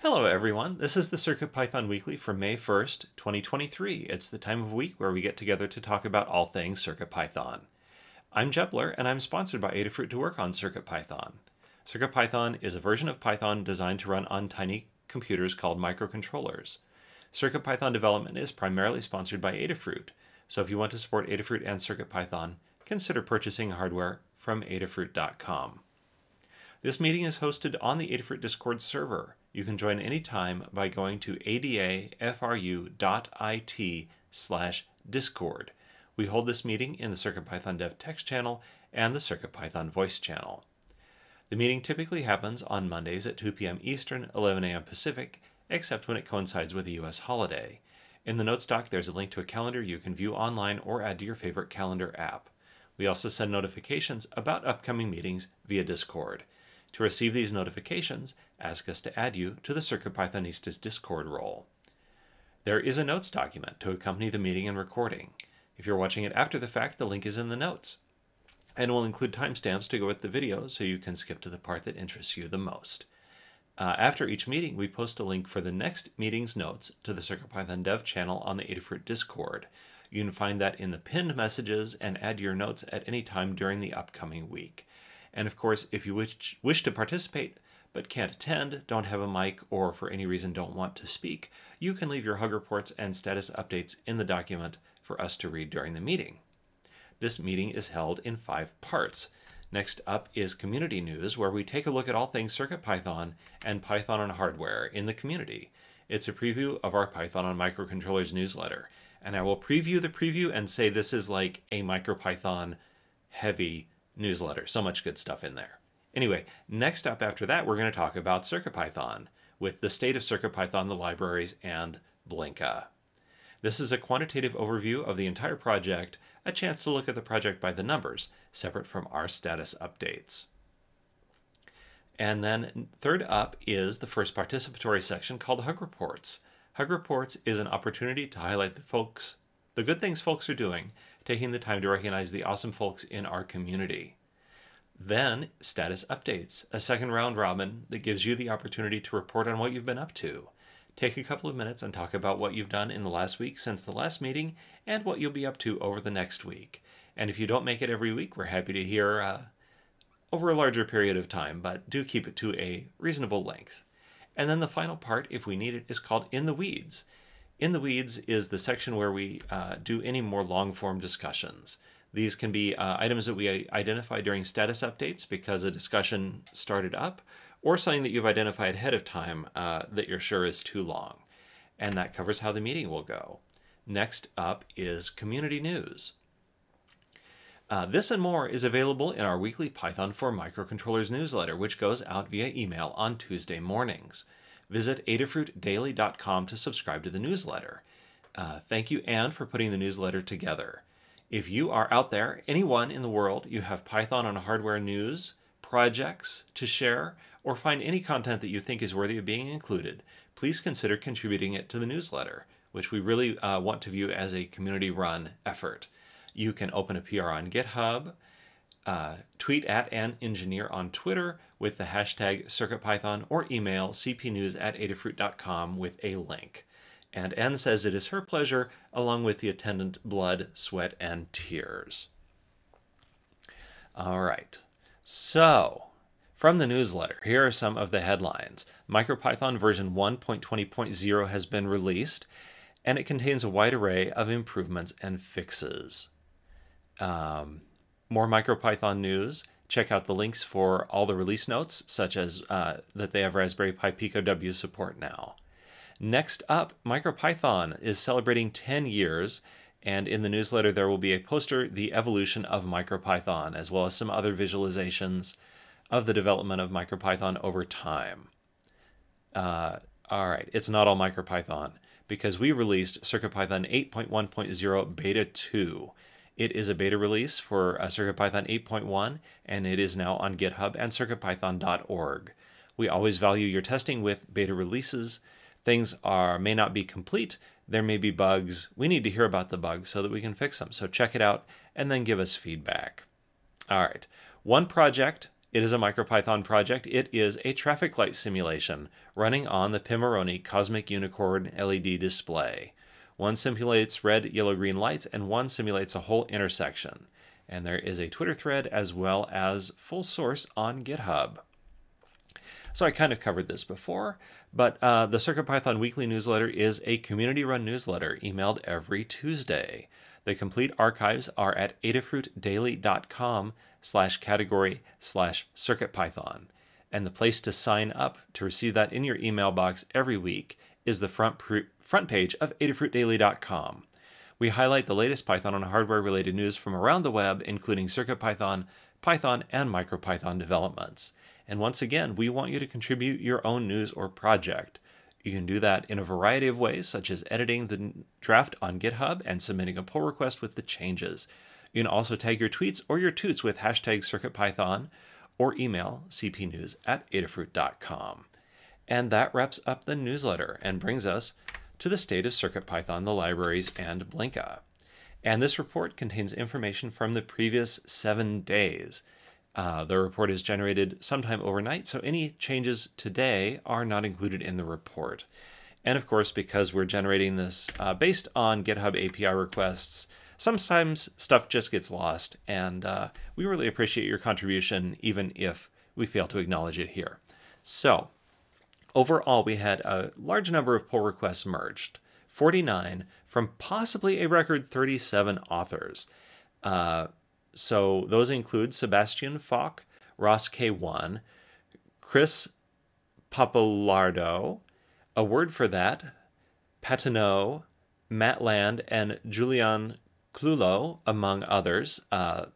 Hello everyone, this is the CircuitPython Weekly for May 1st, 2023. It's the time of week where we get together to talk about all things CircuitPython. I'm Jepler and I'm sponsored by Adafruit to work on CircuitPython. CircuitPython is a version of Python designed to run on tiny computers called microcontrollers. CircuitPython development is primarily sponsored by Adafruit, so if you want to support Adafruit and CircuitPython, consider purchasing hardware from adafruit.com. This meeting is hosted on the Adafruit Discord server. You can join anytime by going to adafru.it slash discord. We hold this meeting in the CircuitPython Dev text channel and the CircuitPython voice channel. The meeting typically happens on Mondays at 2 p.m. Eastern, 11 a.m. Pacific, except when it coincides with a U.S. holiday. In the notes doc, there's a link to a calendar you can view online or add to your favorite calendar app. We also send notifications about upcoming meetings via Discord. To receive these notifications, ask us to add you to the CircuitPythonistas Discord role. There is a notes document to accompany the meeting and recording. If you're watching it after the fact, the link is in the notes. And we'll include timestamps to go with the video so you can skip to the part that interests you the most. Uh, after each meeting, we post a link for the next meeting's notes to the CircuitPython dev channel on the Adafruit Discord. You can find that in the pinned messages and add your notes at any time during the upcoming week. And of course, if you wish, wish to participate but can't attend, don't have a mic, or for any reason don't want to speak, you can leave your hug reports and status updates in the document for us to read during the meeting. This meeting is held in five parts. Next up is community news, where we take a look at all things CircuitPython and Python on hardware in the community. It's a preview of our Python on microcontrollers newsletter, and I will preview the preview and say this is like a MicroPython heavy newsletter. So much good stuff in there. Anyway, next up after that, we're going to talk about CircuitPython with the state of CircuitPython, the libraries, and Blinka. This is a quantitative overview of the entire project, a chance to look at the project by the numbers, separate from our status updates. And then third up is the first participatory section called Hug Reports. Hug Reports is an opportunity to highlight the folks, the good things folks are doing, taking the time to recognize the awesome folks in our community. Then, status updates, a second round robin that gives you the opportunity to report on what you've been up to. Take a couple of minutes and talk about what you've done in the last week since the last meeting and what you'll be up to over the next week. And if you don't make it every week, we're happy to hear uh, over a larger period of time, but do keep it to a reasonable length. And then the final part, if we need it, is called In the Weeds. In the Weeds is the section where we uh, do any more long form discussions. These can be uh, items that we identify during status updates because a discussion started up, or something that you've identified ahead of time uh, that you're sure is too long. And that covers how the meeting will go. Next up is community news. Uh, this and more is available in our weekly Python for Microcontrollers newsletter, which goes out via email on Tuesday mornings. Visit adafruitdaily.com to subscribe to the newsletter. Uh, thank you, Anne, for putting the newsletter together. If you are out there, anyone in the world, you have Python on hardware news, projects to share, or find any content that you think is worthy of being included, please consider contributing it to the newsletter, which we really uh, want to view as a community run effort. You can open a PR on GitHub, uh, tweet at an engineer on Twitter with the hashtag CircuitPython or email cpnews at adafruit.com with a link. And Anne says it is her pleasure, along with the attendant blood, sweat, and tears. All right. So, from the newsletter, here are some of the headlines. MicroPython version 1.20.0 has been released, and it contains a wide array of improvements and fixes. Um, more MicroPython news. Check out the links for all the release notes, such as uh, that they have Raspberry Pi Pico W support now. Next up, MicroPython is celebrating 10 years, and in the newsletter there will be a poster, The Evolution of MicroPython, as well as some other visualizations of the development of MicroPython over time. Uh, all right, it's not all MicroPython, because we released CircuitPython 8.1.0 Beta 2. It is a beta release for uh, CircuitPython 8.1, and it is now on GitHub and CircuitPython.org. We always value your testing with beta releases. Things are may not be complete. There may be bugs. We need to hear about the bugs so that we can fix them. So check it out and then give us feedback. All right. One project It is a MicroPython project. It is a traffic light simulation running on the Pimoroni Cosmic Unicorn LED display. One simulates red, yellow, green lights, and one simulates a whole intersection. And there is a Twitter thread as well as full source on GitHub. So I kind of covered this before, but uh, the CircuitPython weekly newsletter is a community-run newsletter emailed every Tuesday. The complete archives are at adafruitdaily.com slash category slash CircuitPython. And the place to sign up to receive that in your email box every week is the front, front page of adafruitdaily.com. We highlight the latest Python and hardware related news from around the web, including CircuitPython, Python, and MicroPython developments. And once again, we want you to contribute your own news or project. You can do that in a variety of ways, such as editing the draft on GitHub and submitting a pull request with the changes. You can also tag your tweets or your toots with hashtag CircuitPython or email cpnews at adafruit.com. And that wraps up the newsletter and brings us to the state of CircuitPython, the libraries, and Blinka. And this report contains information from the previous seven days. Uh, the report is generated sometime overnight, so any changes today are not included in the report. And of course, because we're generating this uh, based on GitHub API requests, sometimes stuff just gets lost, and uh, we really appreciate your contribution, even if we fail to acknowledge it here. So, overall, we had a large number of pull requests merged 49 from possibly a record 37 authors. Uh, so, those include Sebastian Falk, Ross K1, Chris Papalardo, a word for that, Patineau, Matt Land, and Julian Clulo, among others. Uh,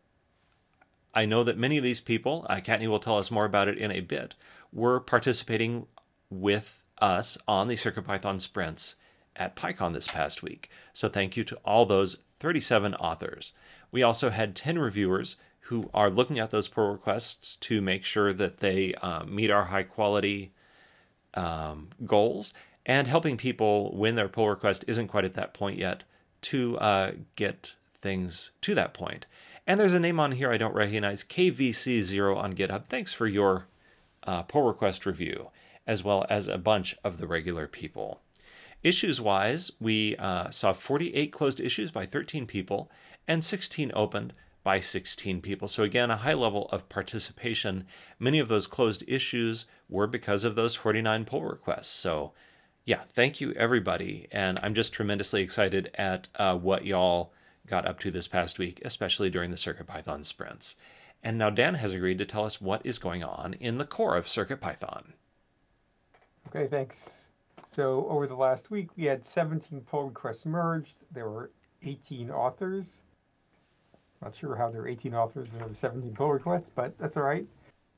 I know that many of these people, uh, Kattni will tell us more about it in a bit, were participating with us on the CircuitPython sprints at PyCon this past week. So thank you to all those 37 authors. We also had 10 reviewers who are looking at those pull requests to make sure that they uh, meet our high quality um, goals and helping people when their pull request isn't quite at that point yet to uh, get things to that point. And there's a name on here I don't recognize, KVC0 on GitHub. Thanks for your uh, pull request review, as well as a bunch of the regular people. Issues wise, we uh, saw 48 closed issues by 13 people and 16 opened by 16 people. So, again, a high level of participation. Many of those closed issues were because of those 49 pull requests. So, yeah, thank you everybody. And I'm just tremendously excited at uh, what y'all got up to this past week, especially during the CircuitPython sprints. And now Dan has agreed to tell us what is going on in the core of CircuitPython. Okay, thanks. So over the last week, we had 17 pull requests merged. There were 18 authors. Not sure how there are 18 authors and there were 17 pull requests, but that's all right.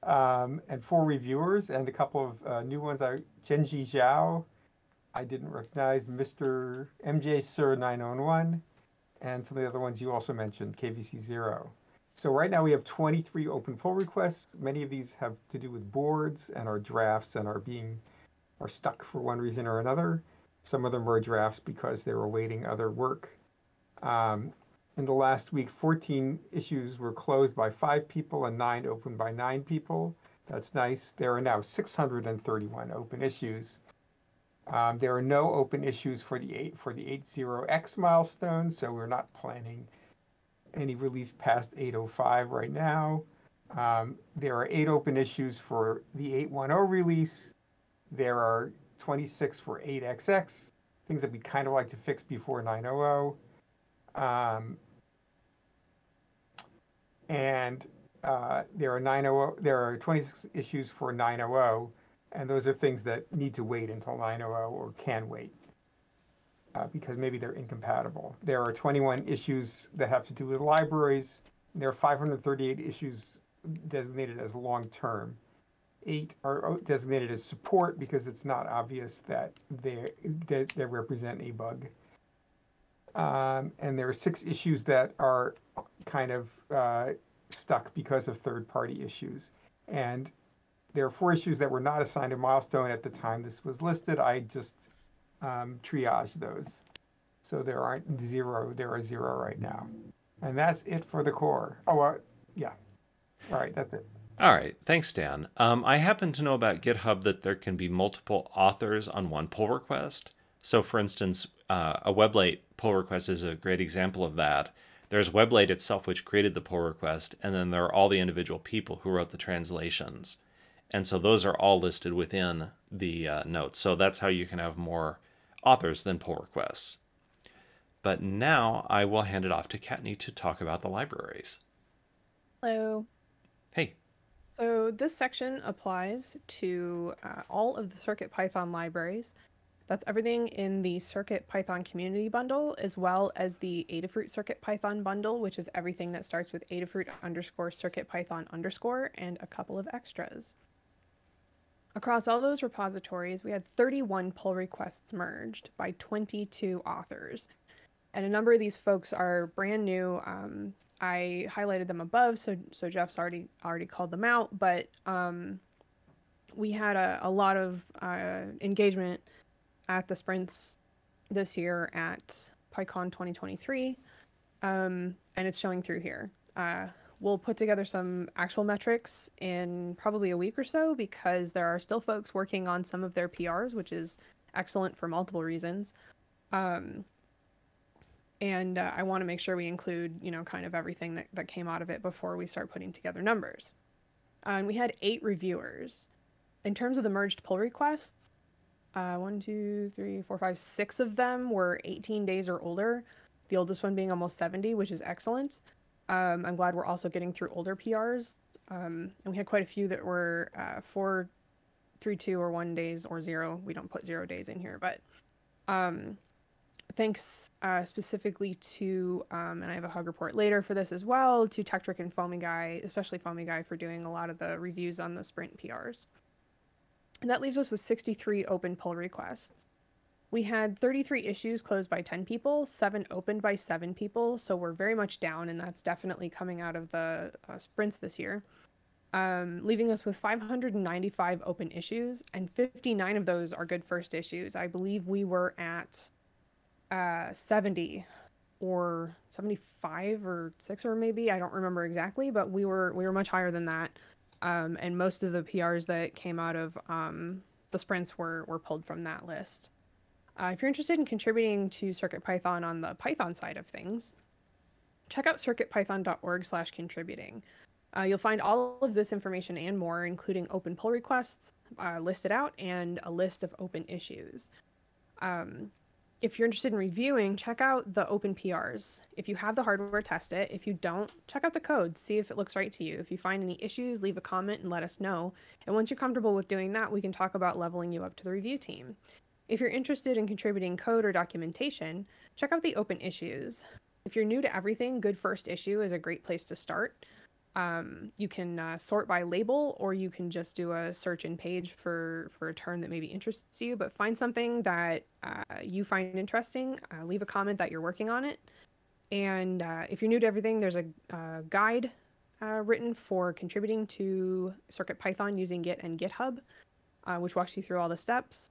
Um, and four reviewers and a couple of uh, new ones. I Zhenji Zhao, I didn't recognize Mr. MJ Sir 901, and some of the other ones you also mentioned, KVC 0. So right now we have 23 open pull requests. Many of these have to do with boards and are drafts and are being are stuck for one reason or another. Some of them are drafts because they're awaiting other work. Um, in the last week, 14 issues were closed by five people and nine opened by nine people. That's nice. There are now 631 open issues. Um, there are no open issues for the eight for the 80x milestone, so we're not planning any release past 805 right now. Um, there are eight open issues for the 810 release. There are 26 for 8xx, things that we kind of like to fix before 900. Um, and uh, there are 900, there are 26 issues for 900 and those are things that need to wait until 900 or can wait uh, because maybe they're incompatible. There are 21 issues that have to do with libraries. There are 538 issues designated as long-term. Eight are oh, designated as support because it's not obvious that they, they, they represent a bug. Um, and there are six issues that are kind of uh, stuck because of third-party issues. And there are four issues that were not assigned a milestone at the time this was listed. I just um, triaged those. So there aren't zero, there are zero right now. And that's it for the core. Oh, uh, yeah. All right, that's it. All right, thanks, Dan. Um, I happen to know about GitHub that there can be multiple authors on one pull request. So, for instance, uh, a Weblate pull request is a great example of that. There's Weblate itself, which created the pull request, and then there are all the individual people who wrote the translations. And so those are all listed within the uh, notes. So that's how you can have more authors than pull requests. But now I will hand it off to Kattni to talk about the libraries. Hello. Hey. So this section applies to uh, all of the CircuitPython libraries. That's everything in the CircuitPython community bundle, as well as the Adafruit CircuitPython bundle, which is everything that starts with Adafruit underscore CircuitPython underscore and a couple of extras. Across all those repositories, we had 31 pull requests merged by 22 authors. And a number of these folks are brand new. Um, I highlighted them above, so so Jeff's already already called them out. But um, we had a, a lot of uh, engagement at the sprints this year at PyCon 2023, um, and it's showing through here. Uh, we'll put together some actual metrics in probably a week or so because there are still folks working on some of their PRs, which is excellent for multiple reasons. Um, and uh, I want to make sure we include, you know, kind of everything that, that came out of it before we start putting together numbers. Uh, and we had eight reviewers. In terms of the merged pull requests, uh, one, two, three, four, five, six of them were 18 days or older, the oldest one being almost 70, which is excellent. Um, I'm glad we're also getting through older PRs. Um, and we had quite a few that were uh, four, three, two, or one days or zero. We don't put zero days in here, but um, thanks uh, specifically to, um, and I have a hug report later for this as well, to Tekktrik and Foamy Guy, especially Foamy Guy for doing a lot of the reviews on the sprint PRs. And that leaves us with 63 open pull requests. We had 33 issues closed by 10 people, seven opened by seven people, so we're very much down, and that's definitely coming out of the uh, sprints this year. Um, leaving us with 595 open issues, and 59 of those are good first issues. I believe we were at uh, 70 or 75 or 6 or maybe I don't remember exactly, but we were we were much higher than that. Um, and most of the PRs that came out of um, the sprints were were pulled from that list. Uh, if you're interested in contributing to CircuitPython on the Python side of things, check out circuitpython.org/contributing. Uh, you'll find all of this information and more, including open pull requests uh, listed out and a list of open issues. Um, if you're interested in reviewing, check out the open PRs. If you have the hardware, test it. If you don't, check out the code, see if it looks right to you. If you find any issues, leave a comment and let us know. And once you're comfortable with doing that, we can talk about leveling you up to the review team. If you're interested in contributing code or documentation, check out the open issues. If you're new to everything, Good First Issue is a great place to start. Um, you can uh, sort by label, or you can just do a search in page for for a term that maybe interests you. But find something that uh, you find interesting. Uh, leave a comment that you're working on it. And uh, if you're new to everything, there's a guide uh, written for contributing to circuit python using Git and GitHub, uh, which walks you through all the steps.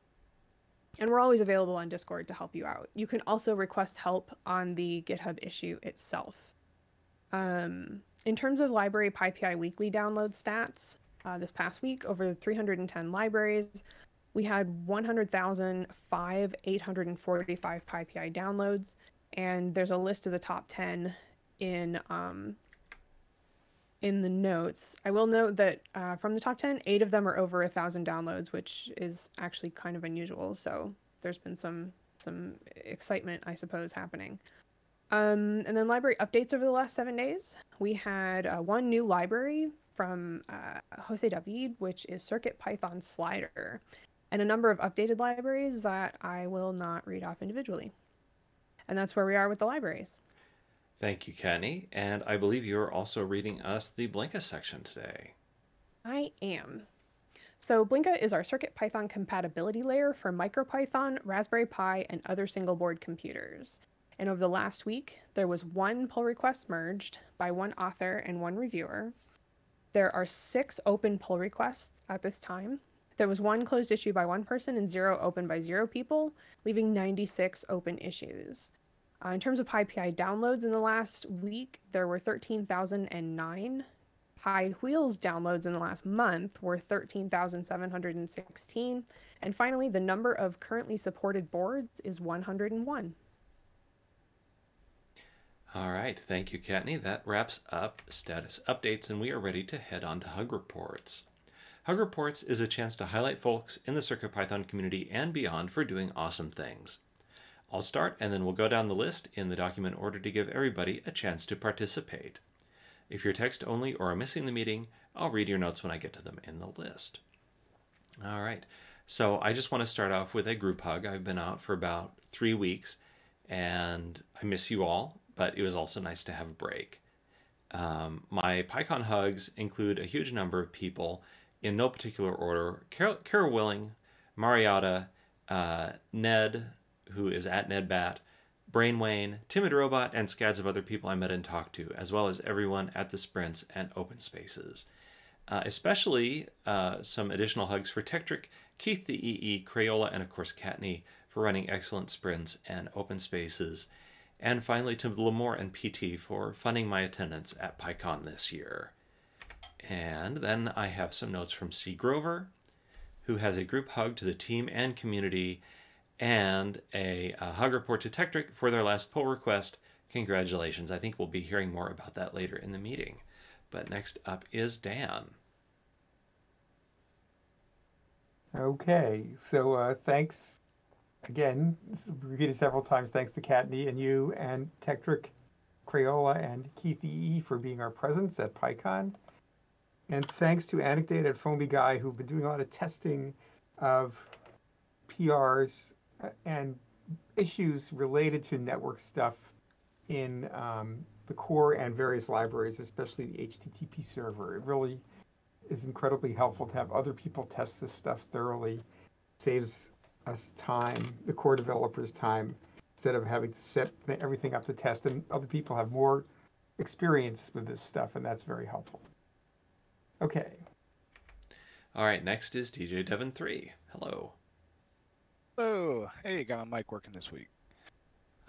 And we're always available on Discord to help you out. You can also request help on the GitHub issue itself. Um, in terms of library PyPI weekly download stats, uh, this past week, over 310 libraries, we had 100,005 845 PyPI downloads, and there's a list of the top 10 in um, in the notes. I will note that uh, from the top 10, eight of them are over a thousand downloads, which is actually kind of unusual. So there's been some some excitement, I suppose, happening. Um, and then library updates over the last seven days. We had uh, one new library from uh, Jose David, which is Circuit Python Slider, and a number of updated libraries that I will not read off individually. And that's where we are with the libraries. Thank you, Kenny. And I believe you're also reading us the Blinka section today. I am. So Blinka is our CircuitPython compatibility layer for MicroPython, Raspberry Pi, and other single board computers. And over the last week, there was one pull request merged by one author and one reviewer. There are six open pull requests at this time. There was one closed issue by one person and zero open by zero people, leaving 96 open issues. Uh, in terms of PyPI downloads in the last week, there were 13,009 Piwheels downloads in the last month were 13,716. And finally, the number of currently supported boards is 101. All right, thank you, Kattni. That wraps up status updates, and we are ready to head on to Hug Reports. Hug Reports is a chance to highlight folks in the CircuitPython community and beyond for doing awesome things. I'll start, and then we'll go down the list in the document order to give everybody a chance to participate. If you're text only or are missing the meeting, I'll read your notes when I get to them in the list. All right, so I just want to start off with a group hug. I've been out for about three weeks, and I miss you all but it was also nice to have a break. Um, my PyCon hugs include a huge number of people in no particular order Carol, Carol Willing, Mariatta, uh, Ned, who is at NedBat, Brainwayne, Timid Robot, and scads of other people I met and talked to, as well as everyone at the sprints and open spaces. Uh, especially uh, some additional hugs for Tekktrik, Keith the EE, Crayola, and of course Kattni for running excellent sprints and open spaces and finally to Limor and PT for funding my attendance at PyCon this year. And then I have some notes from C. Grover, who has a group hug to the team and community, and a, a hug report to Tekktrik for their last pull request. Congratulations. I think we'll be hearing more about that later in the meeting. But next up is Dan. Okay, so uh, thanks again, repeated several times, thanks to Kattni and you and Tekktrik, Crayola, and Keith for being our presence at PyCon. And thanks to Anecdata and Foamy Guy, who've been doing a lot of testing of PRs uh, and issues related to network stuff in um, the core and various libraries, especially the HTTP server. It really is incredibly helpful to have other people test this stuff thoroughly. Saves us time, the core developers time, instead of having to set everything up to test. And other people have more experience with this stuff, and that's very helpful. Okay. All right, next is DJ Devon 3. Hello. Hello. Hey, got my mic working this week.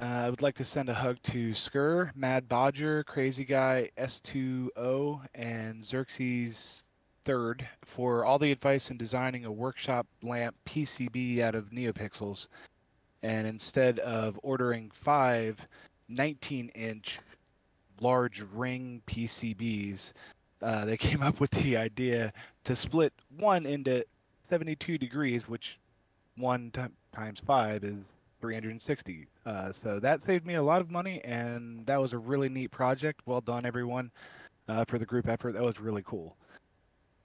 Uh, I would like to send a hug to Skur, Mad Bodger, Crazy Guy, S2O, and Xerxes third for all the advice in designing a workshop lamp PCB out of NeoPixels. And instead of ordering five 19 inch large ring PCBs, uh, they came up with the idea to split one into 72 degrees, which one t- times five is 360. Uh, so that saved me a lot of money, and that was a really neat project. Well done, everyone, uh, for the group effort. That was really cool.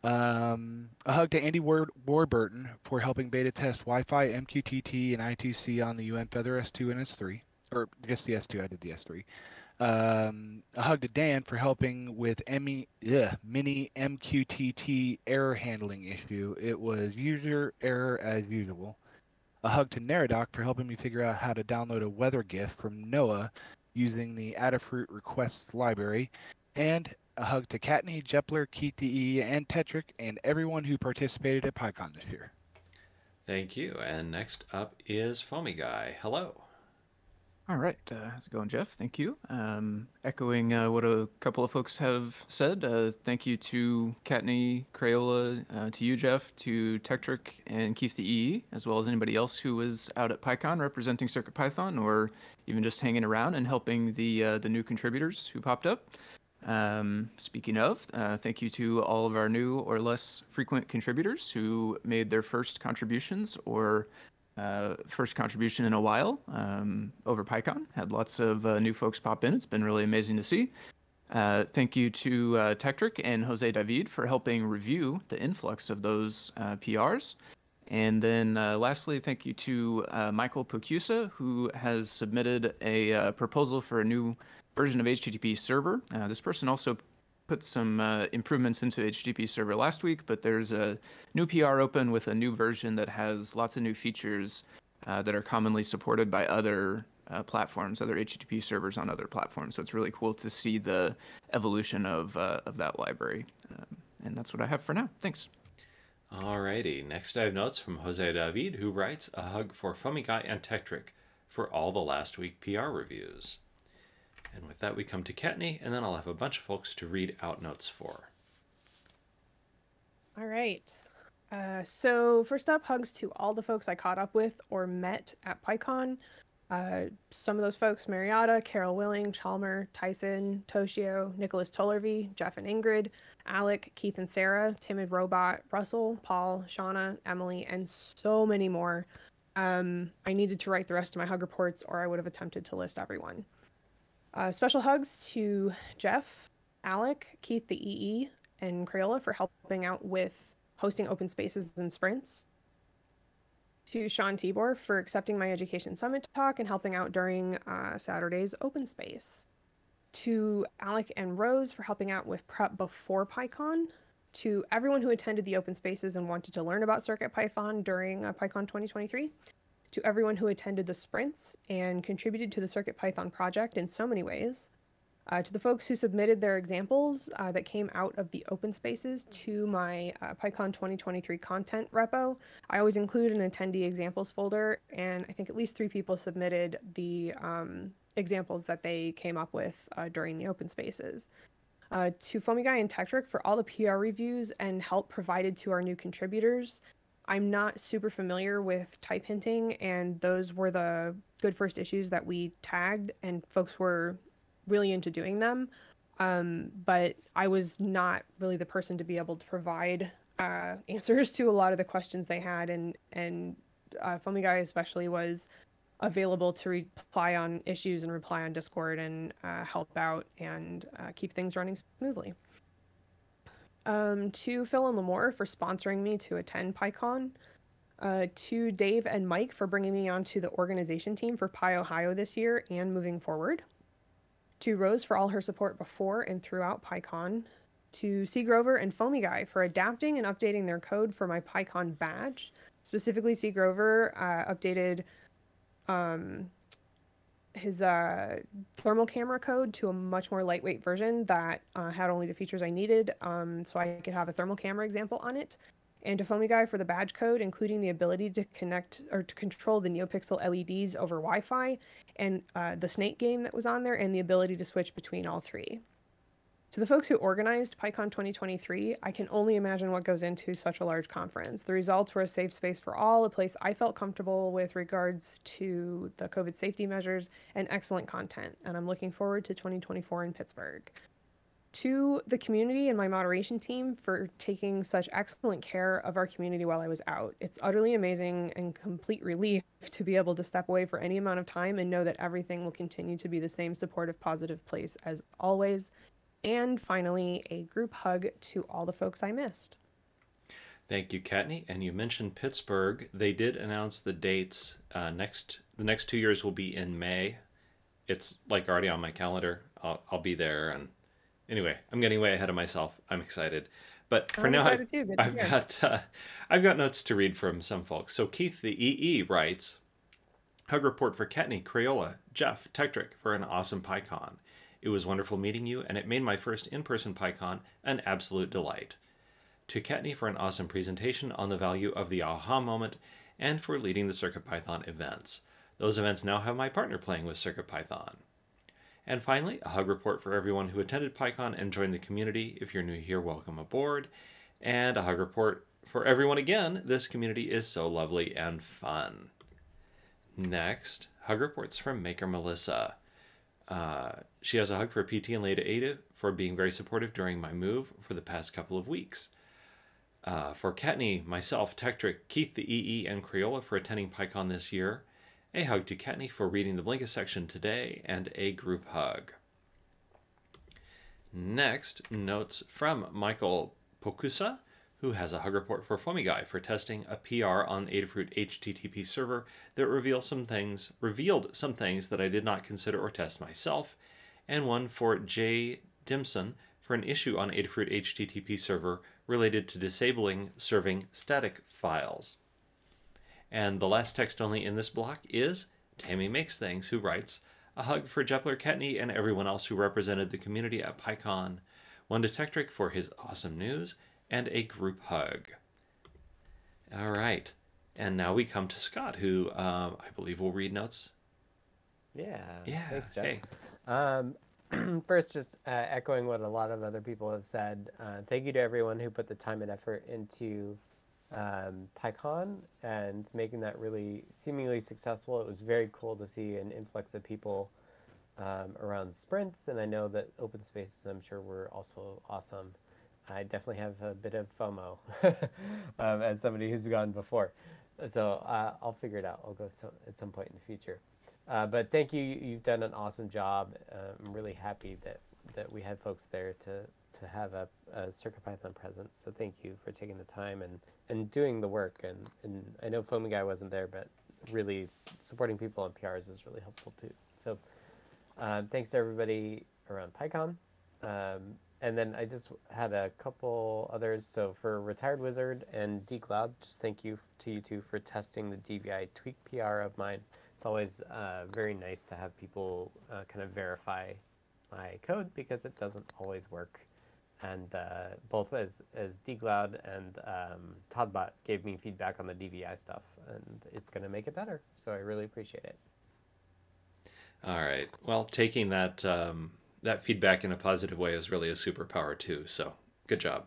Um, a hug to Andy Ward- Warburton for helping beta test Wi-Fi, MQTT, and I2C on the UN Feather S2 and S3, or just the S2. I did the S3. Um, a hug to Dan for helping with ME, ugh, mini MQTT error handling issue. It was user error as usual. A hug to Neradoc for helping me figure out how to download a weather GIF from NOAA using the Adafruit requests library. And a hug to Kattni, Jepler, Keith and Tekktrik, and everyone who participated at PyCon this year. Thank you. And next up is Foamy Guy. Hello. All right. Uh, how's it going, Jeff? Thank you. Um, echoing uh, what a couple of folks have said, uh, thank you to Kattni, Crayola, uh, to you, Jeff, to Tekktrik, and Keith the EE, as well as anybody else who was out at PyCon representing CircuitPython or even just hanging around and helping the uh, the new contributors who popped up. Um, speaking of, uh, thank you to all of our new or less frequent contributors who made their first contributions or uh, first contribution in a while um, over PyCon. Had lots of uh, new folks pop in. It's been really amazing to see. Uh, thank you to uh, and Jose David for helping review the influx of those uh, PRs. And then uh, lastly, thank you to Michael Pokusa, who has submitted a proposal for a new version of HTTP server. Uh, this person also put some uh, improvements into HTTP server last week, but there's a new PR open with a new version that has lots of new features uh, that are commonly supported by other uh, platforms, other HTTP servers on other platforms. So it's really cool to see the evolution of uh, of that library. Um, and that's what I have for now. Thanks. Alrighty, next I have notes from Jose David, who writes a hug for Guy and Tekktrik for all the last week PR reviews. And with that, we come to Kattni, and then I'll have a bunch of folks to read out notes for. All right. Uh, so first up, hugs to all the folks I caught up with or met at PyCon. Uh, some of those folks, Mariatta, Carol Willing, Chalmer, Tyson, Toshio, Nicholas Tollervey, Jeff and Ingrid, Alec, Keith and Sarah, Timid Robot, Russell, Paul, Shauna, Emily, and so many more. Um, I needed to write the rest of my hug reports or I would have attempted to list everyone. Uh, special hugs to Jeff, Alec, Keith the EE, and Crayola for helping out with hosting open spaces and sprints. To Sean Tibor for accepting my Education Summit talk and helping out during uh, Saturday's open space. To Alec and Rose for helping out with prep before PyCon. To everyone who attended the open spaces and wanted to learn about CircuitPython during uh, PyCon 2023 to everyone who attended the sprints and contributed to the CircuitPython project in so many ways, uh, to the folks who submitted their examples uh, that came out of the open spaces to my uh, PyCon 2023 content repo. I always include an attendee examples folder, and I think at least three people submitted the um, examples that they came up with uh, during the open spaces. Uh, to FoamyGuy and Tekktrik for all the PR reviews and help provided to our new contributors. I'm not super familiar with type hinting, and those were the good first issues that we tagged, and folks were really into doing them. Um, but I was not really the person to be able to provide uh, answers to a lot of the questions they had, and and uh, FoamyGuy especially was available to reply on issues and reply on Discord and uh, help out and uh, keep things running smoothly um, to Phil and Limor for sponsoring me to attend PyCon, uh, to Dave and Mike for bringing me onto the organization team for PyOhio this year and moving forward, to Rose for all her support before and throughout PyCon, to C. Grover and FoamyGuy for adapting and updating their code for my PyCon badge. Specifically, C. Grover uh, updated um, his uh, thermal camera code to a much more lightweight version that uh, had only the features I needed, um, so I could have a thermal camera example on it. And to FoamyGuy for the badge code, including the ability to connect or to control the NeoPixel LEDs over Wi-Fi, and uh, the Snake game that was on there, and the ability to switch between all three. To the folks who organized PyCon 2023, I can only imagine what goes into such a large conference. The results were a safe space for all, a place I felt comfortable with regards to the COVID safety measures, and excellent content. And I'm looking forward to 2024 in Pittsburgh. To the community and my moderation team for taking such excellent care of our community while I was out. It's utterly amazing and complete relief to be able to step away for any amount of time and know that everything will continue to be the same supportive, positive place as always and finally, a group hug to all the folks I missed. Thank you, Kattni. And you mentioned Pittsburgh. They did announce the dates. Uh, next, the next two years will be in May. It's like already on my calendar. I'll, I'll be there. And anyway, I'm getting way ahead of myself. I'm excited. But for I'm now, I've. I've got uh, I've got notes to read from some folks. So Keith the EE writes, "Hug report for Kattni, Crayola, Jeff, Tekktrik for an awesome PyCon. It was wonderful meeting you, and it made my first in person PyCon an absolute delight. To Kattni for an awesome presentation on the value of the aha moment, and for leading the CircuitPython events. Those events now have my partner playing with CircuitPython. And finally, a hug report for everyone who attended PyCon and joined the community. If you're new here, welcome aboard. And a hug report for everyone again. This community is so lovely and fun. Next, hug reports from Maker Melissa. Uh, she has a hug for PT and Ladyada for being very supportive during my move for the past couple of weeks. Uh, for Kattni, myself, Tekktrik, Keith the EE, and Crayola for attending PyCon this year. A hug to Kattni for reading the Blinkist section today, and a group hug. Next, notes from Michael Pokusa who has a hug report for FoamyGuy for testing a PR on Adafruit HTTP server that revealed some things revealed some things that I did not consider or test myself, and one for Jay Dimson for an issue on Adafruit HTTP server related to disabling serving static files. And the last text only in this block is Tammy Makes Things, who writes, A hug for Jepler Kattni and everyone else who represented the community at PyCon. One to Tekktrik for his awesome news, and a group hug. All right. And now we come to Scott, who um, I believe will read notes. Yeah. Yeah. Thanks, Jeff. Hey. Um, first, just uh, echoing what a lot of other people have said. Uh, thank you to everyone who put the time and effort into um, PyCon and making that really seemingly successful. It was very cool to see an influx of people um, around sprints, and I know that open spaces, I'm sure, were also awesome. I definitely have a bit of FOMO um, as somebody who's gone before. So uh, I'll figure it out. I'll go some, at some point in the future. Uh, but thank you. You've done an awesome job. Uh, I'm really happy that, that we had folks there to, to have a, a CircuitPython presence. So thank you for taking the time and, and doing the work. And, and I know Foamy Guy wasn't there, but really supporting people on PRs is really helpful too. So um, thanks to everybody around PyCon. Um, and then I just had a couple others. So for Retired Wizard and dcloud, just thank you to you two for testing the DVI tweak PR of mine. It's always uh, very nice to have people uh, kind of verify my code because it doesn't always work. And uh, both as, as dcloud and um, todbot gave me feedback on the DVI stuff, and it's going to make it better. So I really appreciate it. All right. Well, taking that um, that feedback in a positive way is really a superpower too. So good job.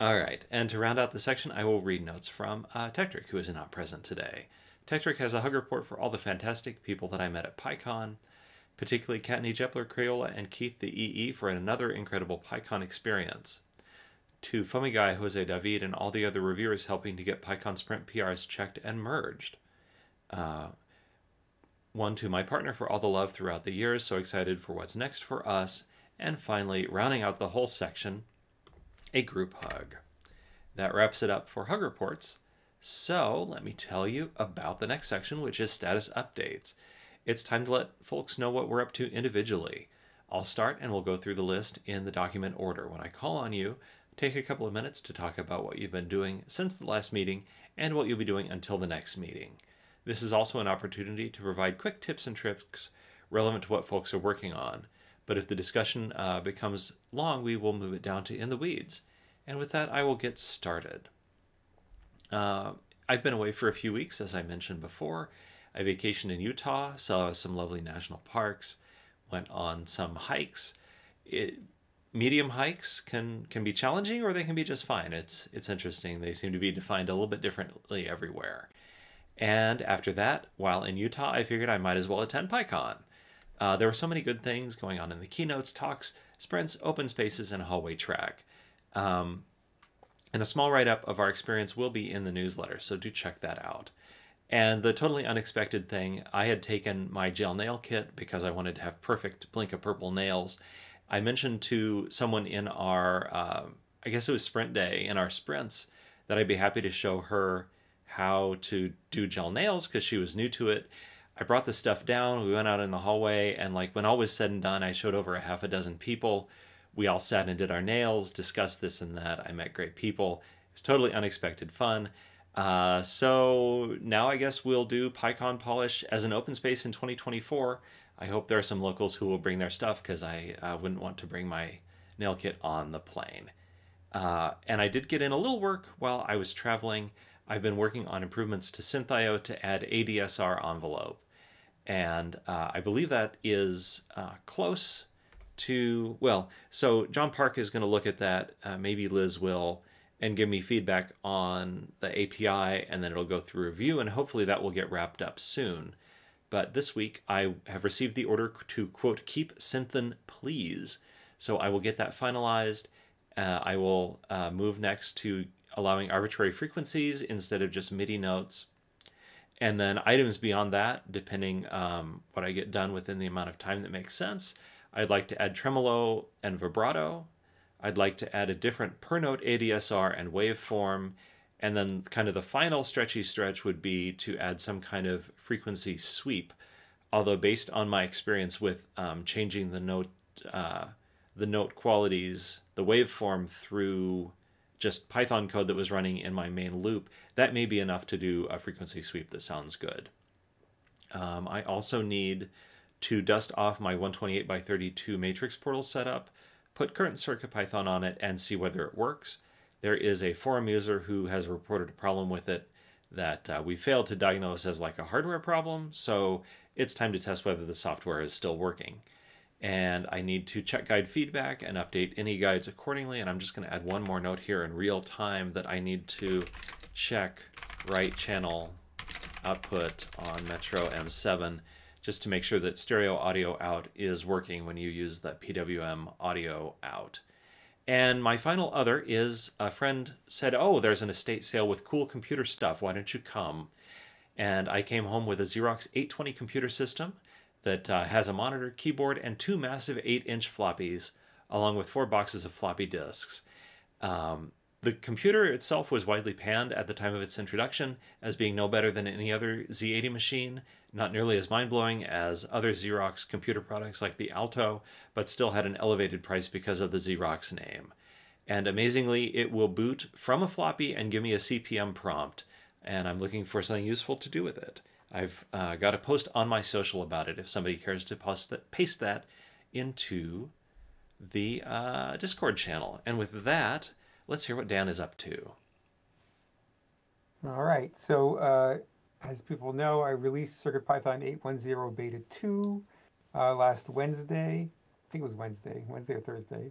All right, and to round out the section, I will read notes from uh, who is not present today. Tekktrik has a hug report for all the fantastic people that I met at PyCon, particularly Kattni Jepler, Crayola, and Keith the EE for another incredible PyCon experience. To Guy, Jose David, and all the other reviewers helping to get PyCon Sprint PRs checked and merged. Uh, one to my partner for all the love throughout the years, so excited for what's next for us. And finally, rounding out the whole section, a group hug. That wraps it up for hug reports. So let me tell you about the next section, which is status updates. It's time to let folks know what we're up to individually. I'll start and we'll go through the list in the document order. When I call on you, take a couple of minutes to talk about what you've been doing since the last meeting and what you'll be doing until the next meeting. This is also an opportunity to provide quick tips and tricks relevant to what folks are working on. But if the discussion uh, becomes long, we will move it down to in the weeds. And with that, I will get started. Uh, I've been away for a few weeks, as I mentioned before. I vacationed in Utah, saw some lovely national parks, went on some hikes. It, medium hikes can can be challenging, or they can be just fine. It's it's interesting. They seem to be defined a little bit differently everywhere. And after that, while in Utah, I figured I might as well attend PyCon. Uh, there were so many good things going on in the keynotes, talks, sprints, open spaces, and hallway track. Um, and a small write up of our experience will be in the newsletter, so do check that out. And the totally unexpected thing, I had taken my gel nail kit because I wanted to have perfect Blinka purple nails. I mentioned to someone in our, uh, I guess it was sprint day, in our sprints, that I'd be happy to show her how to do gel nails because she was new to it. I brought the stuff down. We went out in the hallway, and like when all was said and done, I showed over a half a dozen people. We all sat and did our nails, discussed this and that. I met great people. It was totally unexpected fun. Uh, so now I guess we'll do PyCon Polish as an open space in 2024. I hope there are some locals who will bring their stuff because I uh, wouldn't want to bring my nail kit on the plane. Uh, and I did get in a little work while I was traveling. I've been working on improvements to SynthIO to add ADSR envelope. And uh, I believe that is uh, close to, well, so John Park is going to look at that. Uh, maybe Liz will, and give me feedback on the API, and then it'll go through review, and hopefully that will get wrapped up soon. But this week I have received the order to quote, keep Synthin, please. So I will get that finalized. Uh, I will uh, move next to allowing arbitrary frequencies instead of just MIDI notes. And then items beyond that, depending um, what I get done within the amount of time that makes sense. I'd like to add tremolo and vibrato. I'd like to add a different per note ADSR and waveform. And then kind of the final stretchy stretch would be to add some kind of frequency sweep. Although based on my experience with um, changing the note, uh, the note qualities, the waveform through just Python code that was running in my main loop, that may be enough to do a frequency sweep that sounds good. Um, I also need to dust off my 128 by 32 matrix portal setup, put current CircuitPython on it, and see whether it works. There is a forum user who has reported a problem with it that uh, we failed to diagnose as like a hardware problem, so it's time to test whether the software is still working. and I need to check guide feedback and update any guides accordingly. And I'm just going to add one more note here in real time that I need to check right channel output on Metro M7 just to make sure that stereo audio out is working when you use the PWM audio out. And my final other is a friend said, Oh, there's an estate sale with cool computer stuff. Why don't you come? And I came home with a Xerox 820 computer system that uh, has a monitor, keyboard, and two massive 8 inch floppies, along with four boxes of floppy disks. Um, the computer itself was widely panned at the time of its introduction as being no better than any other Z80 machine, not nearly as mind blowing as other Xerox computer products like the Alto, but still had an elevated price because of the Xerox name. And amazingly, it will boot from a floppy and give me a CP/M prompt, and I'm looking for something useful to do with it. I've uh, got a post on my social about it if somebody cares to post that, paste that into the uh, Discord channel. And with that, let's hear what Dan is up to. All right. So, uh, as people know, I released CircuitPython 810 Beta 2 uh, last Wednesday. I think it was Wednesday, Wednesday or Thursday.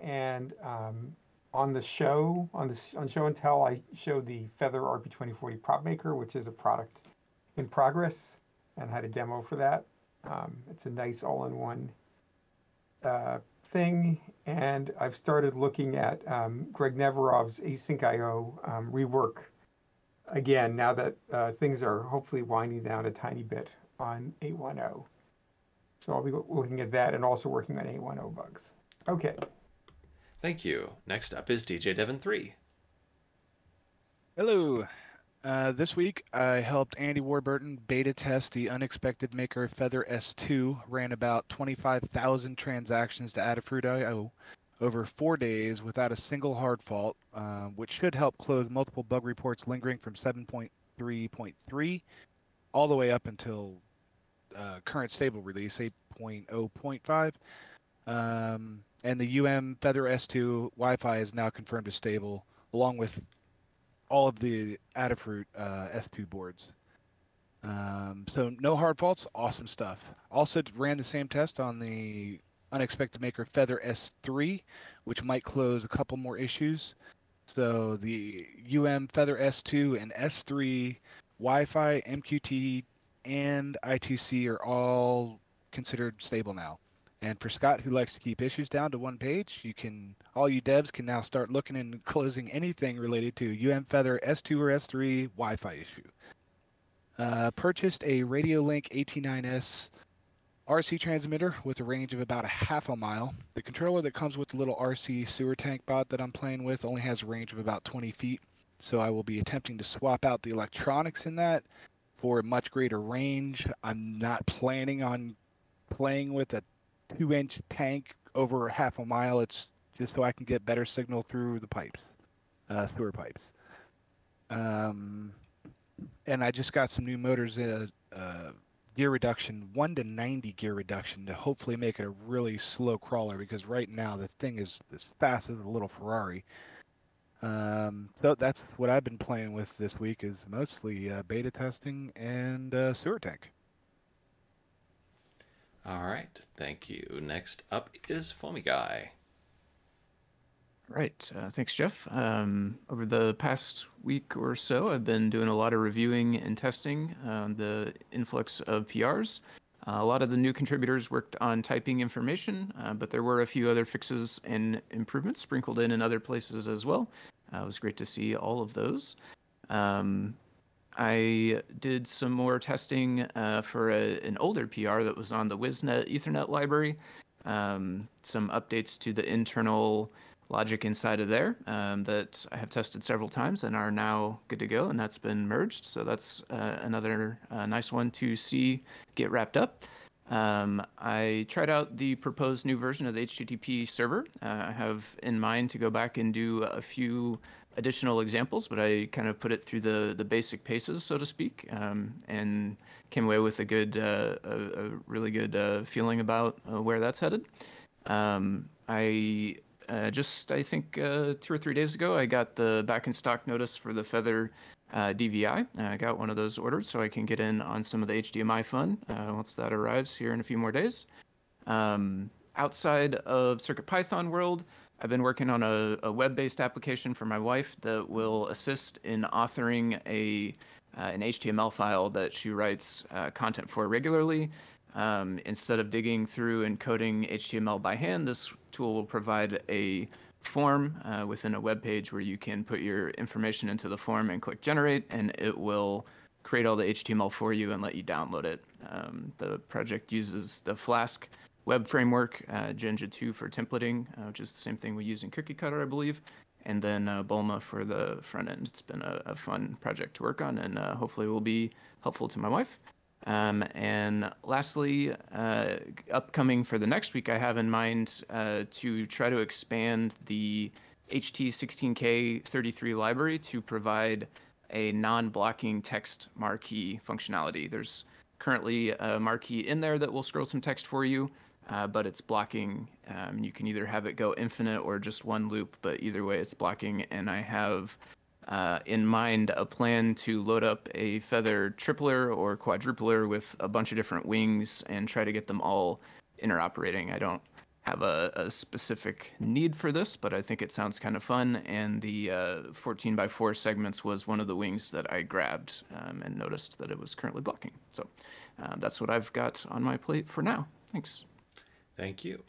And um, on the show, on the on show and tell, I showed the Feather RP2040 prop maker, which is a product in progress, and had a demo for that. Um, it's a nice all-in-one uh, thing, and I've started looking at um, Greg Neverov's asyncio um, rework again now that uh, things are hopefully winding down a tiny bit on 810. So I'll be looking at that and also working on 810 bugs. Okay. Thank you. Next up is DJ Devon 3. Hello. Uh, this week, I helped Andy Warburton beta test the unexpected maker Feather S2. Ran about 25,000 transactions to Adafruit.io over four days without a single hard fault, uh, which should help close multiple bug reports lingering from 7.3.3 all the way up until uh, current stable release 8.0.5. Um, and the UM Feather S2 Wi-Fi is now confirmed as stable, along with all of the Adafruit uh, S2 boards. Um, so no hard faults, awesome stuff. Also ran the same test on the unexpected maker Feather S3, which might close a couple more issues. So the UM Feather S2 and S3 Wi-Fi, MQTT, and I2C are all considered stable now. And for Scott, who likes to keep issues down to one page, you can all you devs can now start looking and closing anything related to UM Feather S2 or S3 Wi-Fi issue. Uh, purchased a Radiolink AT9S RC transmitter with a range of about a half a mile. The controller that comes with the little RC sewer tank bot that I'm playing with only has a range of about 20 feet, so I will be attempting to swap out the electronics in that for a much greater range. I'm not planning on playing with a two inch tank over half a mile. It's just so I can get better signal through the pipes, uh, sewer pipes. Um, and I just got some new motors, uh, uh, gear reduction, 1 to 90 gear reduction to hopefully make it a really slow crawler because right now the thing is as fast as a little Ferrari. Um, so that's what I've been playing with this week is mostly uh, beta testing and uh, sewer tank. All right, thank you. Next up is Foamy Guy. Right. Uh, thanks, Jeff. Um, over the past week or so, I've been doing a lot of reviewing and testing on the influx of PRs. Uh, a lot of the new contributors worked on typing information, uh, but there were a few other fixes and improvements sprinkled in in other places as well. Uh, it was great to see all of those. Um, I did some more testing uh, for a, an older PR that was on the WIZnet Ethernet library. Um, some updates to the internal logic inside of there um, that I have tested several times and are now good to go, and that's been merged. So that's uh, another uh, nice one to see get wrapped up. Um, I tried out the proposed new version of the HTTP server. Uh, I have in mind to go back and do a few additional examples, but I kind of put it through the, the basic paces, so to speak, um, and came away with a good, uh, a, a, really good uh, feeling about uh, where that's headed. Um, I uh, just I think uh, two or three days ago, I got the back in stock notice for the Feather uh, DVI. I got one of those ordered so I can get in on some of the HDMI fun uh, once that arrives here in a few more days. Um, outside of CircuitPython world, I've been working on a, a web-based application for my wife that will assist in authoring a uh, an HTML file that she writes uh, content for regularly. Um, instead of digging through and coding HTML by hand, this tool will provide a form uh, within a web page where you can put your information into the form and click generate, and it will create all the HTML for you and let you download it. Um, the project uses the Flask web framework, uh, Jinja 2 for templating, uh, which is the same thing we use in Cookie Cutter, I believe, and then uh, Bulma for the front end. It's been a, a fun project to work on, and uh, hopefully will be helpful to my wife. Um, and lastly, uh, upcoming for the next week, I have in mind uh, to try to expand the HT16K33 library to provide a non-blocking text marquee functionality. There's currently a marquee in there that will scroll some text for you, uh, but it's blocking. Um, you can either have it go infinite or just one loop, but either way, it's blocking. And I have uh, in mind a plan to load up a feather tripler or quadrupler with a bunch of different wings and try to get them all interoperating. I don't have a, a specific need for this, but I think it sounds kind of fun. And the uh, 14 by 4 segments was one of the wings that I grabbed um, and noticed that it was currently blocking. So um, that's what I've got on my plate for now. Thanks. Thank you.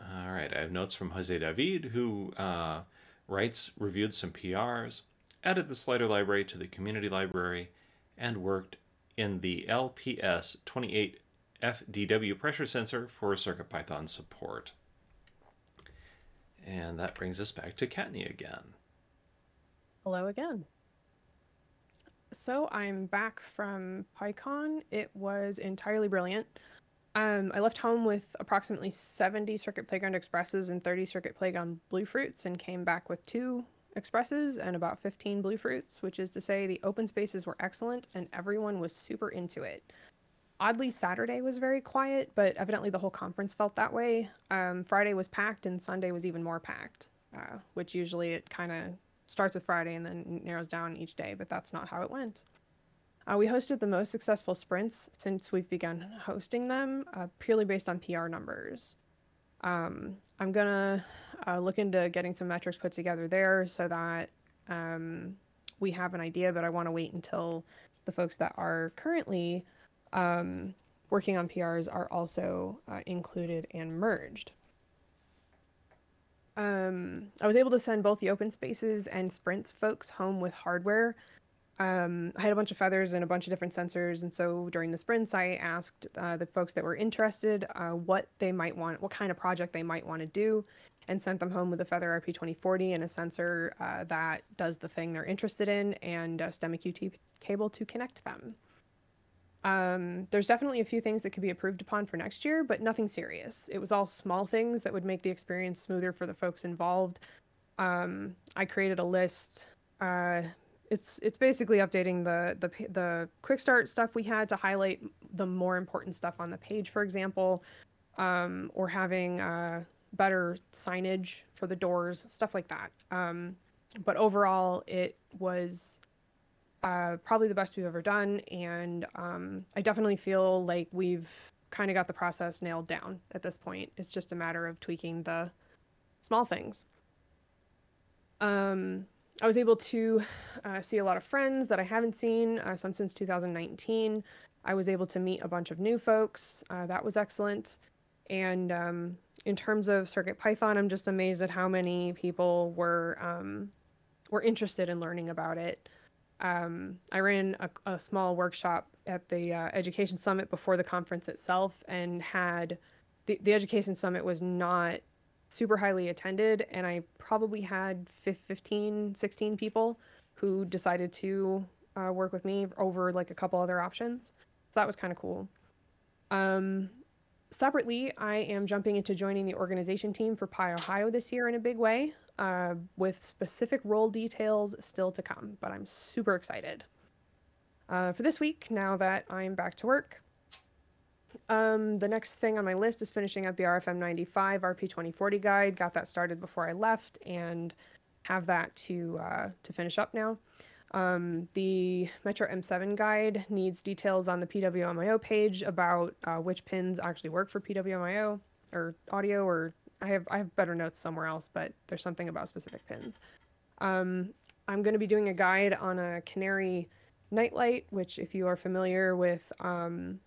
All right, I have notes from Jose David, who uh, writes, reviewed some PRs, added the slider library to the community library, and worked in the LPS 28 FDW pressure sensor for CircuitPython support. And that brings us back to Kattni again. Hello again. So I'm back from PyCon. It was entirely brilliant. Um, I left home with approximately 70 Circuit Playground Expresses and 30 Circuit Playground Bluefruits and came back with two Expresses and about 15 blue fruits, which is to say the open spaces were excellent and everyone was super into it. Oddly, Saturday was very quiet, but evidently the whole conference felt that way. Um, Friday was packed and Sunday was even more packed, uh, which usually it kind of starts with Friday and then narrows down each day, but that's not how it went. Uh, we hosted the most successful sprints since we've begun hosting them, uh, purely based on PR numbers. Um, I'm gonna uh, look into getting some metrics put together there so that um, we have an idea, but I want to wait until the folks that are currently um, working on PRs are also uh, included and merged. Um, I was able to send both the open spaces and sprints folks home with hardware. Um, I had a bunch of feathers and a bunch of different sensors, and so during the sprints, I asked uh, the folks that were interested uh, what they might want, what kind of project they might want to do, and sent them home with a Feather RP2040 and a sensor uh, that does the thing they're interested in, and a STEMMA QT cable to connect them. Um, there's definitely a few things that could be improved upon for next year, but nothing serious. It was all small things that would make the experience smoother for the folks involved. Um, I created a list. It's it's basically updating the the the quick start stuff we had to highlight the more important stuff on the page, for example, um, or having uh, better signage for the doors, stuff like that. Um, but overall, it was uh, probably the best we've ever done. And um, I definitely feel like we've kind of got the process nailed down at this point. It's just a matter of tweaking the small things. Um, I was able to uh, see a lot of friends that I haven't seen, uh, some since 2019. I was able to meet a bunch of new folks. Uh, that was excellent. And um, in terms of Circuit Python, I'm just amazed at how many people were um, were interested in learning about it um, I ran a, a, small workshop at the uh, Education Summit before the conference itself and had the, the Education Summit was not super highly attended, and I probably had 15, 16 people who decided to uh, work with me over like a couple other options. So that was kind of cool. Um, separately, I am jumping into joining the organization team for PyOhio this year in a big way uh, with specific role details still to come, but I'm super excited. Uh, for this week, now that I'm back to work, um, the next thing on my list is finishing up the RFM 95 RP2040 guide. Got that started before I left and have that to uh, to finish up now. Um, the Metro M7 guide needs details on the PWMIO page about uh, which pins actually work for PWMIO, or or audio or I have I have better notes somewhere else, but there's something about specific pins. Um, I'm going to be doing a guide on a canary nightlight, which if you are familiar with, um,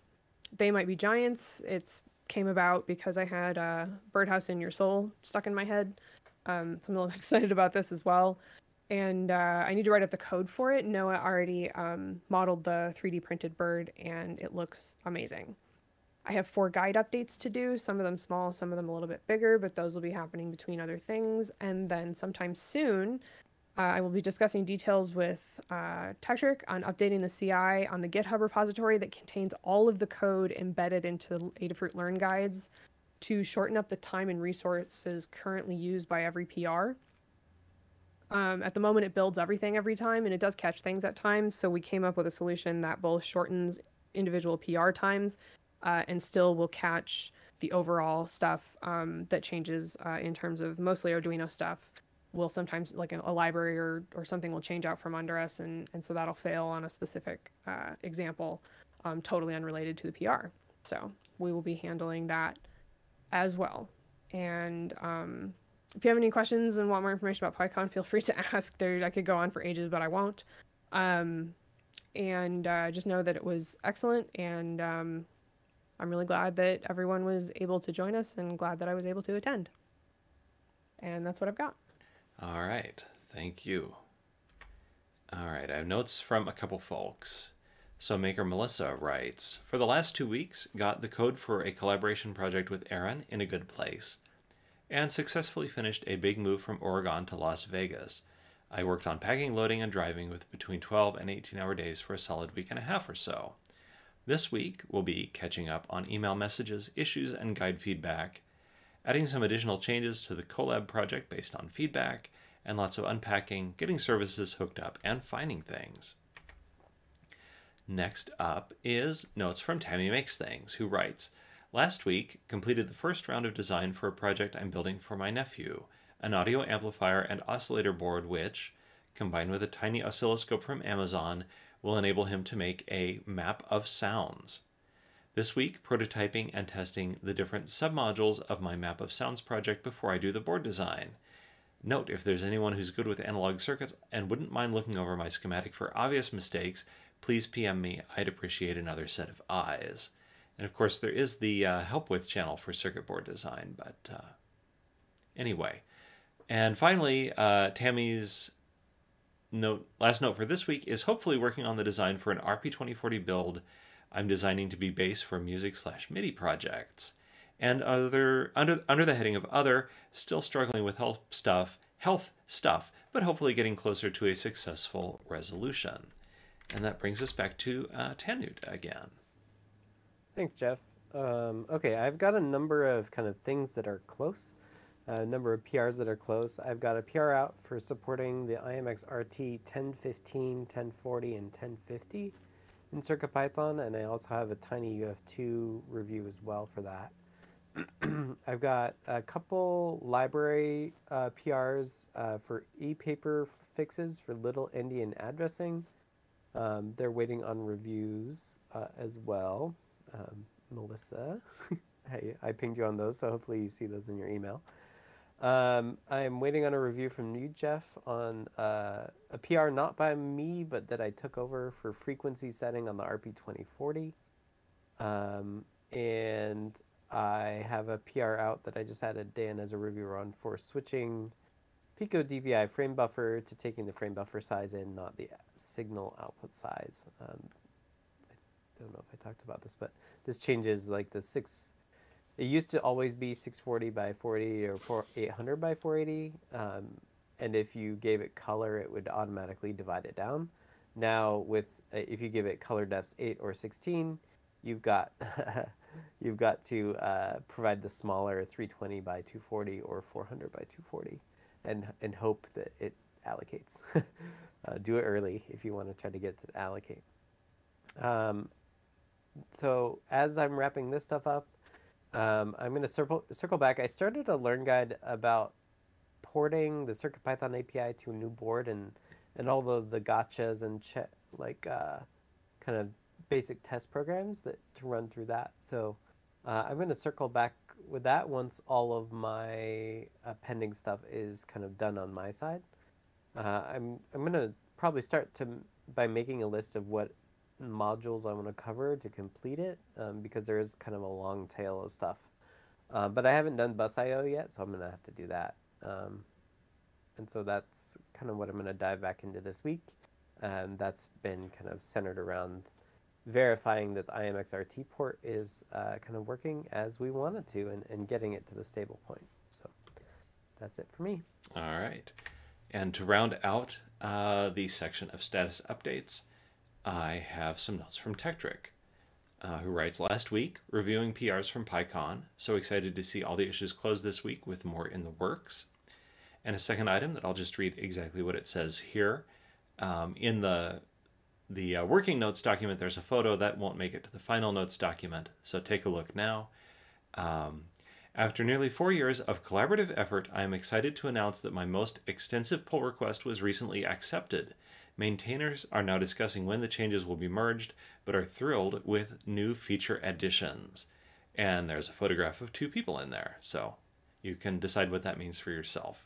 they might be giants. It's came about because I had uh, Birdhouse in Your Soul stuck in my head. Um, so I'm a little excited about this as well. And uh, I need to write up the code for it. Noah already um, modeled the 3D printed bird, and it looks amazing. I have four guide updates to do, some of them small, some of them a little bit bigger, but those will be happening between other things. And then sometime soon, uh, I will be discussing details with uh, Tekktrik on updating the CI on the GitHub repository that contains all of the code embedded into the Adafruit Learn guides to shorten up the time and resources currently used by every PR. Um, at the moment, it builds everything every time, and it does catch things at times. So we came up with a solution that both shortens individual PR times uh, and still will catch the overall stuff um, that changes uh, in terms of mostly Arduino stuff. Will sometimes like a, library or, or something will change out from under us, and, and so that'll fail on a specific uh, example, um, totally unrelated to the PR. So we will be handling that as well. And um, if you have any questions and want more information about PyCon, feel free to ask. There, I could go on for ages, but I won't. Um, and uh, just know that it was excellent, and um, I'm really glad that everyone was able to join us, and glad that I was able to attend. And that's what I've got. All right, thank you. All right, I have notes from a couple folks. So maker Melissa writes, For the last two weeks, got the code for a collaboration project with Aaron in a good place, and successfully finished a big move from Oregon to Las Vegas. I worked on packing, loading, and driving with between 12 and 18 hour days for a solid week and a half or so. This week, we'll be catching up on email messages, issues, and guide feedback, adding some additional changes to the Colab project based on feedback, and lots of unpacking, getting services hooked up, and finding things. Next up is notes from Tammy Makes Things, who writes Last week, completed the first round of design for a project I'm building for my nephew, an audio amplifier and oscillator board which, combined with a tiny oscilloscope from Amazon, will enable him to make a map of sounds. This week, prototyping and testing the different submodules of my map of sounds project before I do the board design. Note if there's anyone who's good with analog circuits and wouldn't mind looking over my schematic for obvious mistakes, please PM me. I'd appreciate another set of eyes. And of course, there is the uh, help with channel for circuit board design, but uh, anyway. And finally, uh, Tammy's note, last note for this week is hopefully working on the design for an RP2040 build I'm designing to be base for music slash MIDI projects. And other under under the heading of other, still struggling with health stuff, health stuff, but hopefully getting closer to a successful resolution. And that brings us back to uh, again. Thanks, Jeff. Um, okay, I've got a number of kind of things that are close, a number of PRs that are close. I've got a PR out for supporting the IMX RT 1015, 1040, and 1050 in CircuitPython, and I also have a tiny UF2 review as well for that. I've got a couple library uh, PRs uh, for e-paper fixes for little endian addressing. Um, they're waiting on reviews uh, as well. Um, Melissa, I, I pinged you on those, so hopefully you see those in your email. Um, I'm waiting on a review from you, Jeff, on uh, a PR not by me, but that I took over for frequency setting on the RP2040. Um, and I have a PR out that I just had a Dan as a reviewer on for switching Pico DVI frame buffer to taking the frame buffer size in, not the signal output size. Um, I don't know if I talked about this, but this changes like the six. It used to always be 640 by 40 or 4, 800 by 480, um, and if you gave it color, it would automatically divide it down. Now, with uh, if you give it color depths 8 or 16, you've got you've got to uh, provide the smaller 320 by 240 or 400 by 240 and and hope that it allocates. uh, do it early if you want to try to get to allocate. Um, so as I'm wrapping this stuff up, um, I'm going to circle circle back. I started a learn guide about porting the CircuitPython API to a new board and and all the the gotchas and che- like uh, kind of basic test programs that to run through that. So uh, I'm going to circle back with that, once all of my uh, pending stuff is kind of done on my side, uh, I'm I'm gonna probably start to by making a list of what modules I want to cover to complete it, um, because there is kind of a long tail of stuff. Uh, but I haven't done bus IO yet, so I'm gonna have to do that. Um, and so that's kind of what I'm gonna dive back into this week. And that's been kind of centered around verifying that the IMXRT port is uh, kind of working as we want it to and, and getting it to the stable point. So that's it for me. All right. And to round out uh, the section of status updates, I have some notes from Tekktrik, uh, who writes last week reviewing PRs from PyCon. So excited to see all the issues closed this week with more in the works. And a second item that I'll just read exactly what it says here. Um, in the the uh, working notes document, there's a photo that won't make it to the final notes document. So take a look now. Um, after nearly four years of collaborative effort, I am excited to announce that my most extensive pull request was recently accepted. Maintainers are now discussing when the changes will be merged, but are thrilled with new feature additions. And there's a photograph of two people in there, so you can decide what that means for yourself.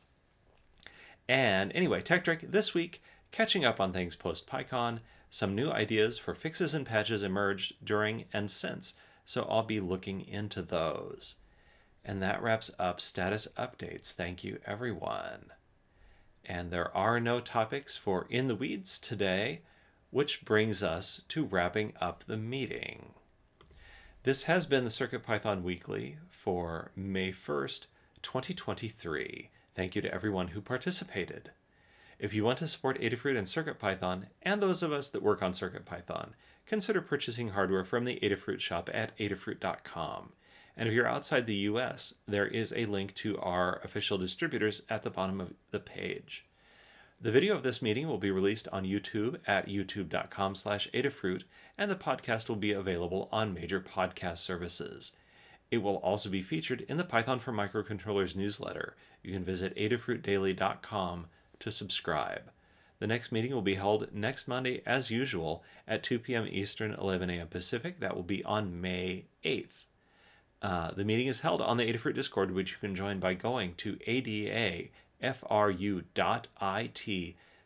And anyway, Tekktrik this week, catching up on things post PyCon, some new ideas for fixes and patches emerged during and since, so I'll be looking into those. And that wraps up status updates. Thank you, everyone. And there are no topics for In the Weeds today, which brings us to wrapping up the meeting. This has been the CircuitPython Weekly for May 1st, 2023. Thank you to everyone who participated. If you want to support Adafruit and CircuitPython, and those of us that work on CircuitPython, consider purchasing hardware from the Adafruit shop at adafruit.com. And if you're outside the US, there is a link to our official distributors at the bottom of the page. The video of this meeting will be released on YouTube at youtube.com slash Adafruit, and the podcast will be available on major podcast services. It will also be featured in the Python for Microcontrollers newsletter. You can visit adafruitdaily.com to subscribe. The next meeting will be held next Monday, as usual, at 2 p.m. Eastern, 11 a.m. Pacific. That will be on May 8th. Uh, the meeting is held on the Adafruit Discord, which you can join by going to adafru.it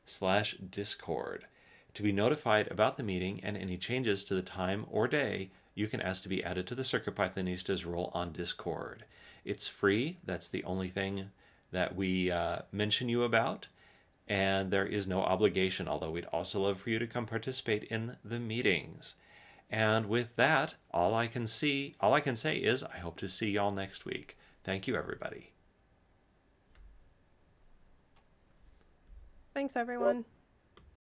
slash discord. To be notified about the meeting and any changes to the time or day, you can ask to be added to the CircuitPythonistas role on Discord. It's free. That's the only thing that we uh, mention you about and there is no obligation, although we'd also love for you to come participate in the meetings. And with that, all I can see, all I can say is I hope to see y'all next week. Thank you everybody. Thanks everyone.